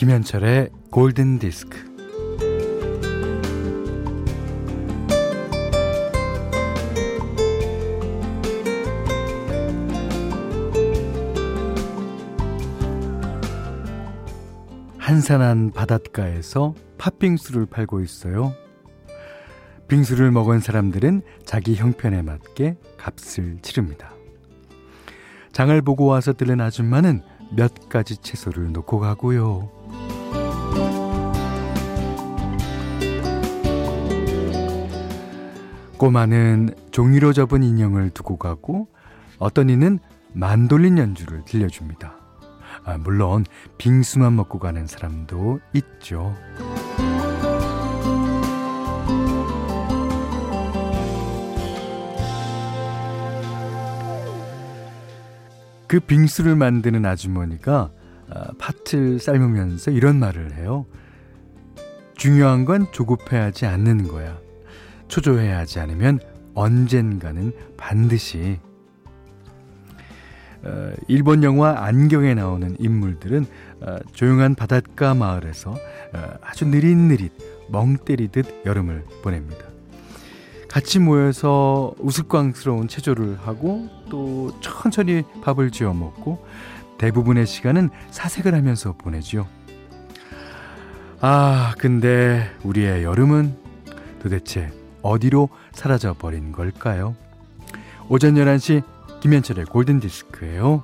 김현철의 골든 디스크. 한산한 바닷가에서 팥빙수를 팔고 있어요. 빙수를 먹은 사람들은 자기 형편에 맞게 값을 치릅니다. 장을 보고 와서 들른 아줌마는 몇 가지 채소를 놓고 가고요. 꼬마는 종이로 접은 인형을 두고 가고 어떤 이는 만돌린 연주를 들려줍니다. 아, 물론 빙수만 먹고 가는 사람도 있죠. 그 빙수를 만드는 아주머니가 아, 팥을 삶으면서 이런 말을 해요. 중요한 건 조급해하지 않는 거야. 초조해 하지 않으면 언젠가는 반드시 어, 일본 영화 안경에 나오는 인물들은 어, 조용한 바닷가 마을에서 어, 아주 느릿느릿 멍 때리듯 여름을 보냅니다. 같이 모여서 우스꽝스러운 체조를 하고 또 천천히 밥을 지어 먹고 대부분의 시간은 사색을 하면서 보내지요. 아, 근데 우리의 여름은 도대체 어디로 사라져 버린 걸까요? 오전 11시 김현철의 골든 디스크예요.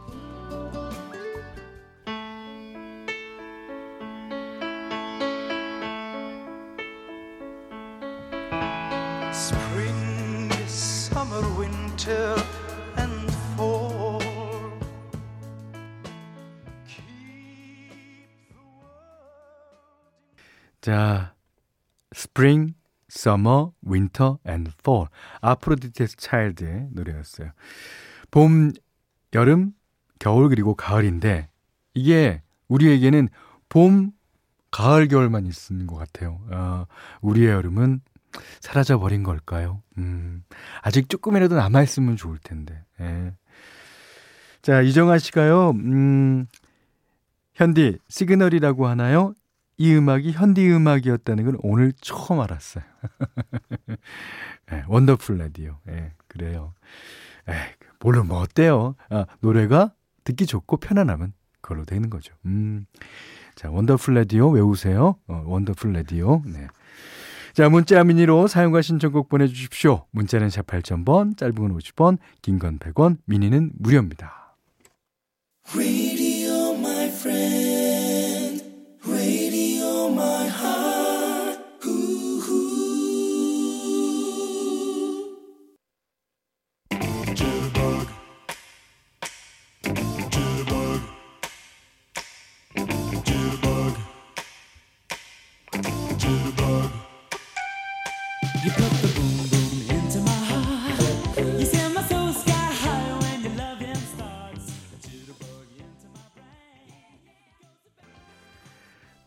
Summer, Winter and Fall. 아프로디테스 차일드의 노래였어요. 봄, 여름, 겨울 그리고 가을인데 이게 우리에게는 봄, 가을, 겨울만 있는 것 같아요. 어, 우리의 여름은 사라져 버린 걸까요? 음, 아직 조금이라도 남아 있으면 좋을 텐데. 예. 자, 이정아 씨가요. 음, 현디 시그널이라고 하나요? 이 음악이 현디 음악이었다는 건 오늘 처음 알았어요. 네, Wonderful Radio. 예, 그래요. 에 물론 뭐 어때요? 아, 노래가 듣기 좋고 편안하면 그걸로 되는 거죠. 음. 자, Wonderful Radio 외우세요. 어, Wonderful Radio. 네. 자, 문자 미니로 사용과 신청곡 보내주십시오. 문자는 샵 8000번, 짧은 건 50원, 긴건 100원, 미니는 무료입니다.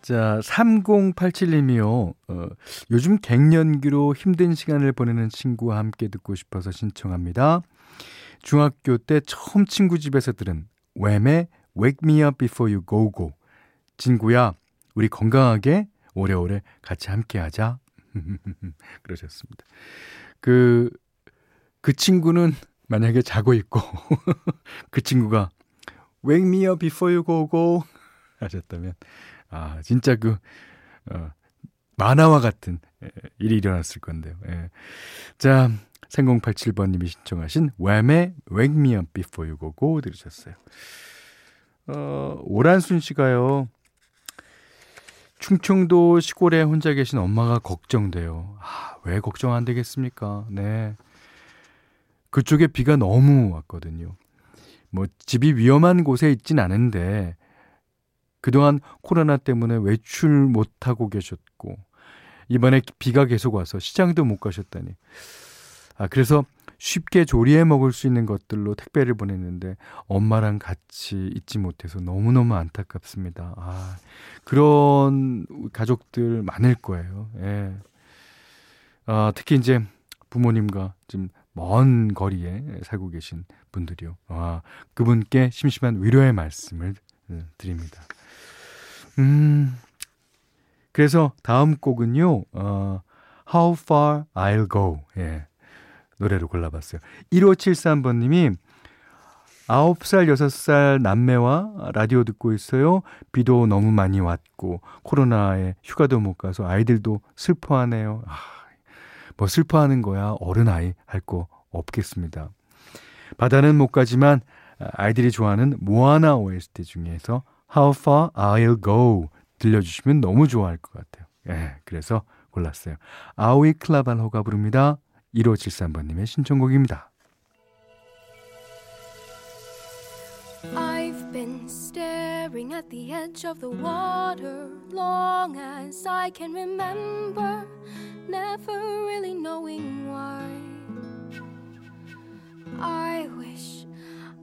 자, 3087님이요. 어, 요즘 갱년기로 힘든 시간을 보내는 친구와 함께 듣고 싶어서 신청합니다. 중학교 때 처음 친구 집에서 들은 웸의 Wake Me Up Before You Go Go. 친구야, 우리 건강하게 오래오래 같이 함께 하자. 그러셨습니다. 그, 그 친구는 만약에 자고 있고, 그 친구가 Wake Me Up Before You Go Go 하셨다면, 아, 진짜 그, 어, 만화와 같은 일이 일어났을 건데요. 예. 자, 3087번님이 신청하신 웸의 Wake Me Up Before You Go Go 들으셨어요. 어, 오란순 씨가요. 충청도 시골에 혼자 계신 엄마가 걱정돼요. 아, 왜 걱정 안 되겠습니까? 네. 그쪽에 비가 너무 왔거든요. 뭐 집이 위험한 곳에 있진 않은데 그동안 코로나 때문에 외출 못하고 계셨고, 이번에 비가 계속 와서 시장도 못 가셨다니. 아, 그래서 쉽게 조리해 먹을 수 있는 것들로 택배를 보냈는데 엄마랑 같이 있지 못해서 너무너무 안타깝습니다. 아, 그런 가족들 많을 거예요. 예. 아, 특히 이제 부모님과 좀 먼 거리에 살고 계신 분들이요. 아, 그분께 심심한 위로의 말씀을 음, 드립니다. 음, 그래서 다음 곡은요, 어, How Far I'll Go. 예. 노래를 골라봤어요. 1573번 님이 9살, 6살 남매와 라디오 듣고 있어요. 비도 너무 많이 왔고, 코로나에 휴가도 못 가서 아이들도 슬퍼하네요. 아, 뭐 슬퍼하는 거야. 어른아이 할 거 없겠습니다. 바다는 못 가지만 아이들이 좋아하는 모아나 OST 중에서 How Far I'll Go 들려주시면 너무 좋아할 것 같아요. 예, 그래서 골랐어요. 아오이 클라발호가 부릅니다. 1573번님의 신청곡입니다. I've been staring at the edge of the water long as I can remember, never really knowing why. I wish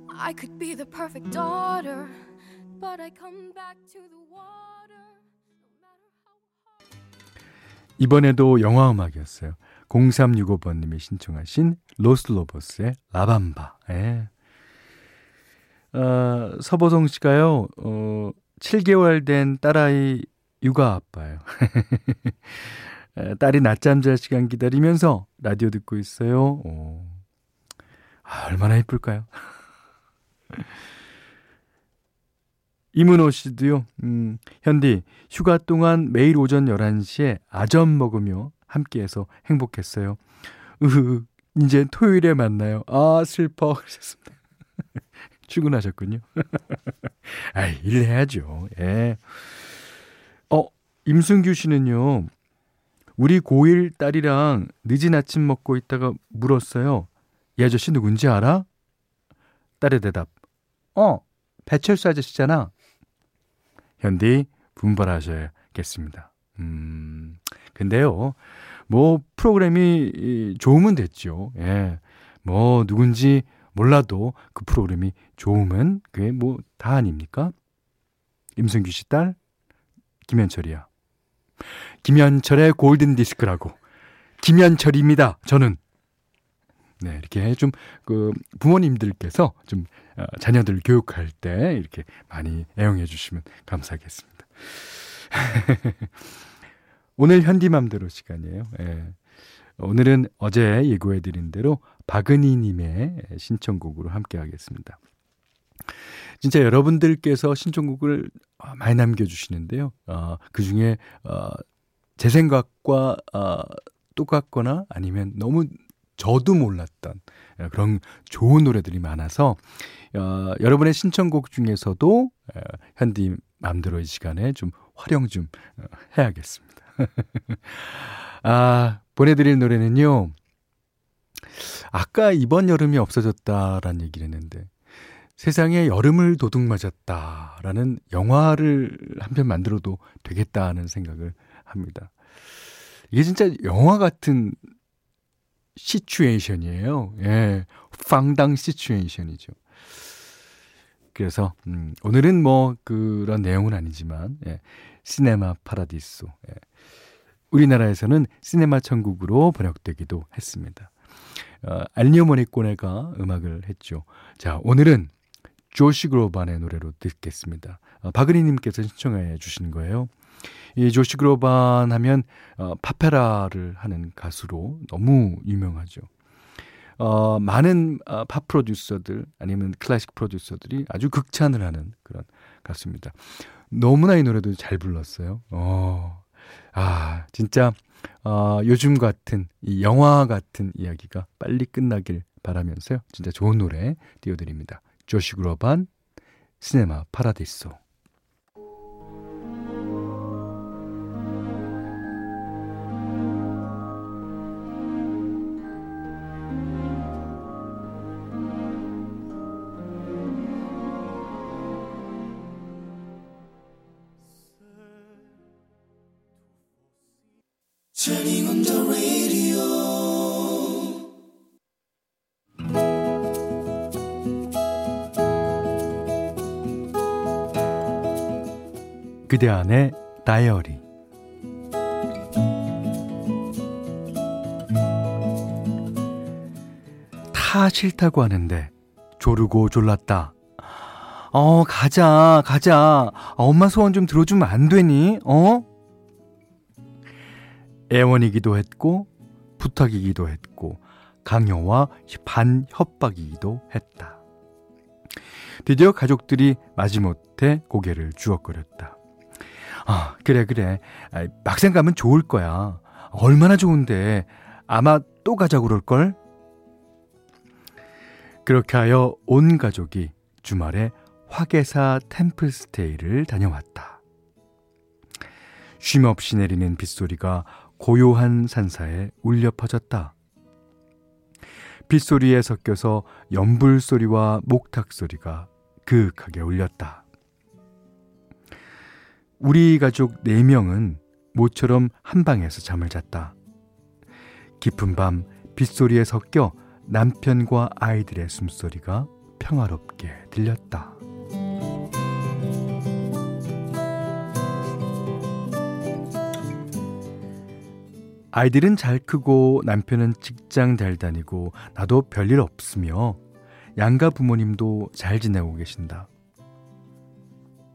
I could be the perfect daughter, 이번에도 영화 음악이었어요. 0365번님이 신청하신 로스로버스의 라밤바. 예. 어, 서보성 씨가요, 어, 7개월 된 딸아이 육아 아빠예요. 딸이 낮잠 잘 시간 기다리면서 라디오 듣고 있어요. 오. 아, 얼마나 예쁠까요? 이문호 씨도요, 음, 현디, 휴가 동안 매일 오전 11시에 아점 먹으며 함께해서 행복했어요. 으흐, 이제 토요일에 만나요. 아, 슬퍼. 그러셨습니다. 출근하셨군요. 아, 일해야죠. 예. 어, 임순규 씨는요, 우리 고1 딸이랑 늦은 아침 먹고 있다가 물었어요. 이 아저씨 누군지 알아? 딸의 대답. 어, 배철수 아저씨잖아. 현디 분발하셔야겠습니다. 음, 근데요, 뭐 프로그램이 좋으면 됐죠. 예. 뭐 누군지 몰라도 그 프로그램이 좋으면 그게 뭐 다 아닙니까? 임승규 씨 딸 김현철이야. 김현철의 골든 디스크라고. 김현철입니다. 저는. 네, 이렇게 좀, 그, 부모님들께서 좀, 어, 자녀들 교육할 때 이렇게 많이 애용해 주시면 감사하겠습니다. 오늘 현디맘대로 시간이에요. 예. 오늘은 어제 예고해 드린 대로 박은희 님의 신청곡으로 함께 하겠습니다. 진짜 여러분들께서 신청곡을 많이 남겨주시는데요. 어, 그 중에, 어, 제 생각과, 어, 똑같거나 아니면 너무 저도 몰랐던 그런 좋은 노래들이 많아서 어, 여러분의 신청곡 중에서도 어, 현디 맘대로 이 시간에 좀 활용 좀 어, 해야겠습니다. 아, 보내드릴 노래는요. 아까 이번 여름이 없어졌다라는 얘기를 했는데 세상에 여름을 도둑 맞았다라는 영화를 한 편 만들어도 되겠다는 생각을 합니다. 이게 진짜 영화 같은 시츄에이션이에요. 예. 황당 시츄에이션이죠. 그래서 음, 오늘은 뭐 그런 내용은 아니지만 예. 시네마 파라디소. 예. 우리나라에서는 시네마 천국으로 번역되기도 했습니다. 어, 알니오 모니꼬네가 음악을 했죠. 자, 오늘은 조시 그로반의 노래로 듣겠습니다. 어, 박은희 님께서 신청해 주신 거예요. 이 조시 그로반 하면 어, 파페라를 하는 가수로 너무 유명하죠. 어, 많은 어, 팝 프로듀서들 아니면 클래식 프로듀서들이 아주 극찬을 하는 그런 가수입니다. 너무나 이 노래도 잘 불렀어요. 어, 아, 진짜, 어, 요즘 같은, 이 영화 같은 이야기가 빨리 끝나길 바라면서요. 진짜 좋은 노래 띄워드립니다. 조시 그로반, 시네마 파라디소. 그대 안의 다이어리 다 싫다고 하는데 조르고 졸랐다. 어, 가자, 가자. 엄마 소원 좀 들어주면 안 되니? 어? 애원이기도 했고, 부탁이기도 했고, 강요와 반협박이기도 했다. 드디어 가족들이 마지못해 고개를 주걱거렸다. 아, 그래, 그래. 막상 가면 좋을 거야. 얼마나 좋은데. 아마 또 가자 그럴걸? 그렇게 하여 온 가족이 주말에 화계사 템플스테이를 다녀왔다. 쉼없이 내리는 빗소리가 고요한 산사에 울려 퍼졌다. 빗소리에 섞여서 연불 소리와 목탁 소리가 그윽하게 울렸다. 우리 가족 4명은 모처럼 한 방에서 잠을 잤다. 깊은 밤 빗소리에 섞여 남편과 아이들의 숨소리가 평화롭게 들렸다. 아이들은 잘 크고 남편은 직장 잘 다니고 나도 별일 없으며 양가 부모님도 잘 지내고 계신다.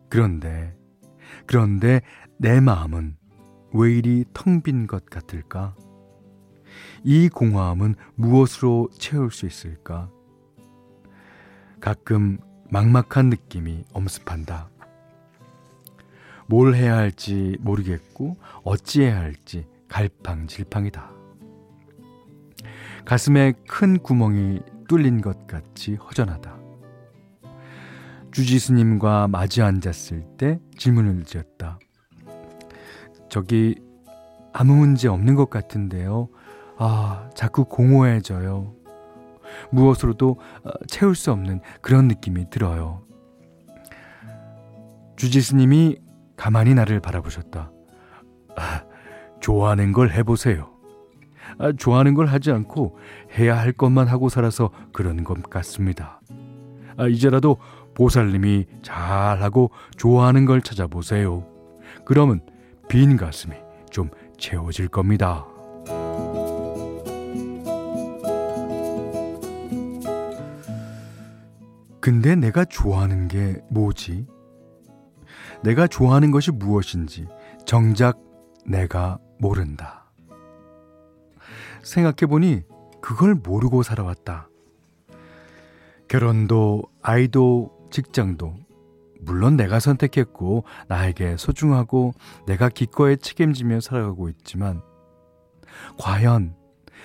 그런데, 그런데 내 마음은 왜 이리 텅 빈 것 같을까? 이 공허함은 무엇으로 채울 수 있을까? 가끔 막막한 느낌이 엄습한다. 뭘 해야 할지 모르겠고 어찌해야 할지 갈팡질팡이다. 가슴에 큰 구멍이 뚫린 것 같이 허전하다. 주지스님과 마주 앉았을 때 질문을 드렸다. 저기 아무 문제 없는 것 같은데요. 아, 자꾸 공허해져요. 무엇으로도 어, 채울 수 없는 그런 느낌이 들어요. 주지스님이 가만히 나를 바라보셨다. 아, 좋아하는 걸 해보세요. 아, 좋아하는 걸 하지 않고 해야 할 것만 하고 살아서 그런 것 같습니다. 아, 이제라도 보살님이 잘하고 좋아하는 걸 찾아보세요. 그러면 빈 가슴이 좀 채워질 겁니다. 근데 내가 좋아하는 게 뭐지? 내가 좋아하는 것이 무엇인지 정작 내가 모른다. 생각해보니 그걸 모르고 살아왔다. 결혼도, 아이도, 직장도, 물론 내가 선택했고, 나에게 소중하고, 내가 기꺼이 책임지며 살아가고 있지만, 과연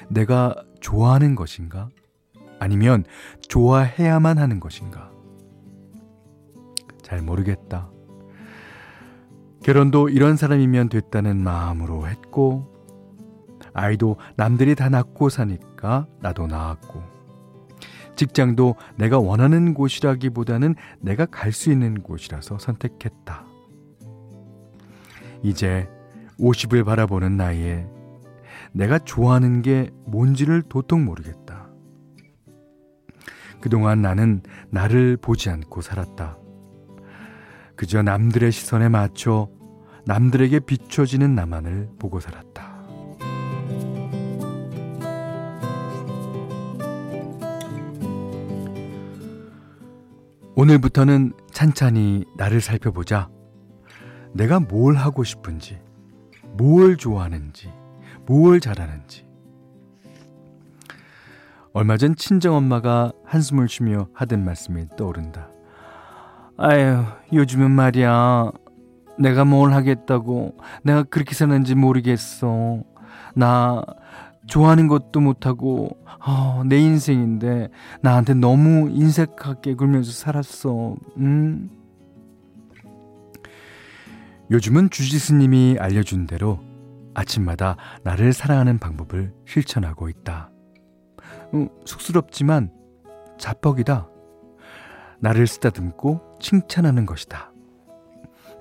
내가 좋아하는 것인가? 아니면 좋아해야만 하는 것인가? 잘 모르겠다. 결혼도 이런 사람이면 됐다는 마음으로 했고, 아이도 남들이 다 낳고 사니까 나도 낳았고, 직장도 내가 원하는 곳이라기보다는 내가 갈 수 있는 곳이라서 선택했다. 이제 50을 바라보는 나이에 내가 좋아하는 게 뭔지를 도통 모르겠다. 그동안 나는 나를 보지 않고 살았다. 그저 남들의 시선에 맞춰 남들에게 비춰지는 나만을 보고 살았다. 오늘부터는 찬찬히 나를 살펴보자. 내가 뭘 하고 싶은지, 뭘 좋아하는지, 뭘 잘하는지. 얼마 전 친정엄마가 한숨을 쉬며 하던 말씀이 떠오른다. 아유, 요즘은 말이야. 내가 뭘 하겠다고. 내가 그렇게 사는지 모르겠어. 나 좋아하는 것도 못하고, 어, 내 인생인데, 나한테 너무 인색하게 굴면서 살았어. 음? 요즘은 주지스님이 알려준 대로 아침마다 나를 사랑하는 방법을 실천하고 있다. 어, 쑥스럽지만 자뻑이다. 나를 쓰다듬고 칭찬하는 것이다.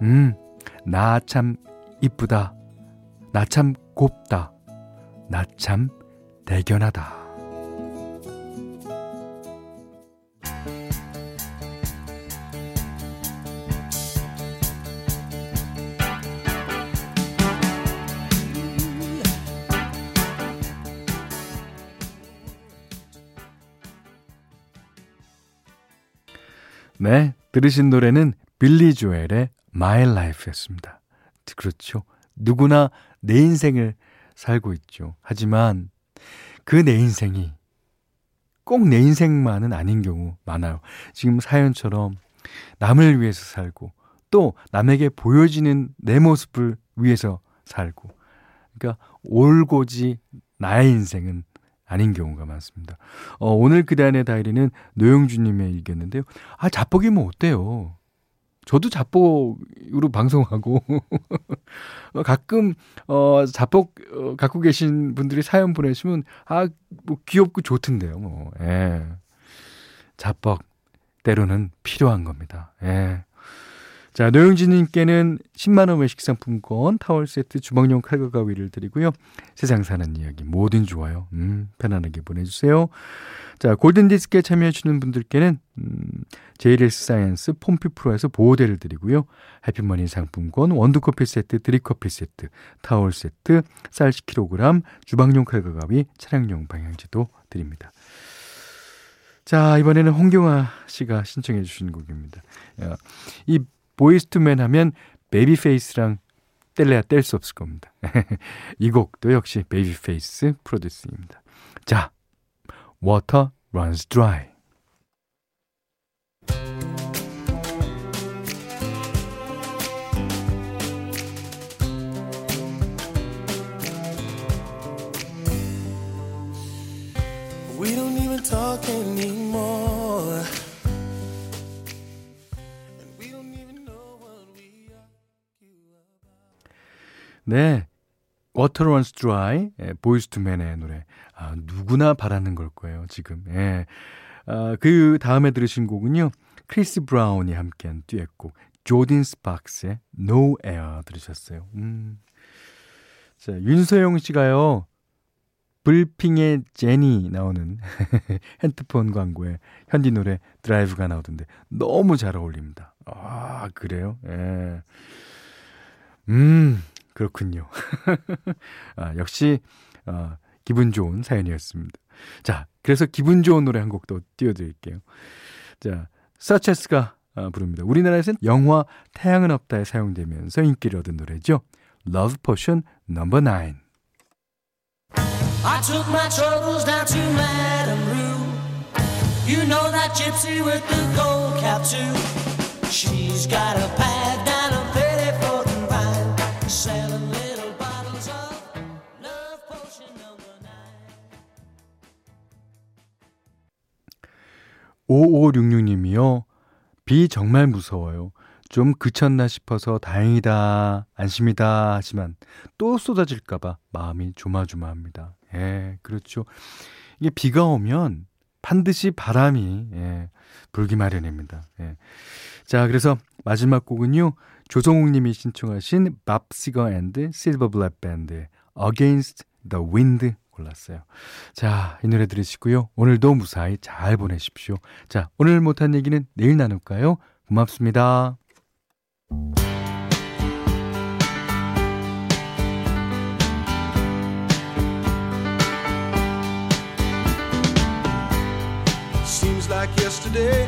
음, 나 참 이쁘다. 나 참 곱다. 나 참 대견하다. 네, 들으신 노래는 빌리 조엘의 My Life였습니다. 그렇죠. 누구나 내 인생을 살고 있죠. 하지만 그 내 인생이 꼭 내 인생만은 아닌 경우 많아요. 지금 사연처럼 남을 위해서 살고 또 남에게 보여지는 내 모습을 위해서 살고 그러니까 올고지 나의 인생은 아닌 경우가 많습니다. 어, 오늘 그대안의 다이리는 노영주님의 일기였는데요. 아, 자뻑이면 어때요? 저도 자뻑으로 방송하고 가끔 어 자뻑 어, 갖고 계신 분들이 사연 보내시면 아 뭐 귀엽고 좋던데요 뭐 예. 자뻑 때로는 필요한 겁니다. 예. 자, 노영진님께는 10만원 외식 상품권, 타월 세트, 주방용 칼과 가위를 드리고요. 세상 사는 이야기, 뭐든 좋아요. 음, 편안하게 보내주세요. 자, 골든디스크에 참여해주시는 분들께는, 음, JLS 사이언스 폼피 프로에서 보호대를 드리고요. 해피머니 상품권, 원두커피 세트, 드립커피 세트, 타월 세트, 쌀 10kg, 주방용 칼과 가위, 차량용 방향제도 드립니다. 자, 이번에는 홍경아 씨가 신청해 주신 곡입니다. 이 보이스투맨 하면 베이비페이스랑 뗄래야 뗄 수 없을 겁니다. 이 곡도 역시 베이비페이스 프로듀스입니다. 자, Water Runs Dry. 네. Water Runs Dry, 예, 보이스 투맨의 노래. 아, 누구나 바라는 걸 거예요, 지금. 예. 아, 그 다음에 들으신 곡은요. 크리스 브라운이 함께한 듀엣곡, 조딘 스팍스의 No Air 들으셨어요. 음. 자, 윤소영 씨가요. 블핑의 제니 나오는 핸드폰 광고에 현디 노래 드라이브가 나오던데 너무 잘 어울립니다. 아, 그래요? 예. 음, 그렇군요. 아, 역시 어, 기분 좋은 사연이었습니다. 자, 그래서 기분 좋은 노래 한 곡도 띄워드릴게요. 자, 서체스가 어, 부릅니다. 우리나라에서는 영화 태양은 없다에 사용되면서 인기를 얻은 노래죠. Love Potion No. 9. I took my troubles down to Madame Rue. You know that gypsy with the gold cap too. She's got a pad 5566님이요. 비 정말 무서워요. 좀 그쳤나 싶어서 다행이다, 안심이다 하지만 또 쏟아질까봐 마음이 조마조마합니다. 예, 그렇죠. 이게 비가 오면 반드시 바람이 예, 불기 마련입니다. 예. 자, 그래서 마지막 곡은요. 조성욱 님이 신청하신 밥 시거 앤드 실버 불릿 밴드의 Against the Wind 골랐어요. 자, 이 노래 들으시고요. 오늘도 무사히 잘 보내십시오. 자, 오늘 못한 얘기는 내일 나눌까요? 고맙습니다. Seems like yesterday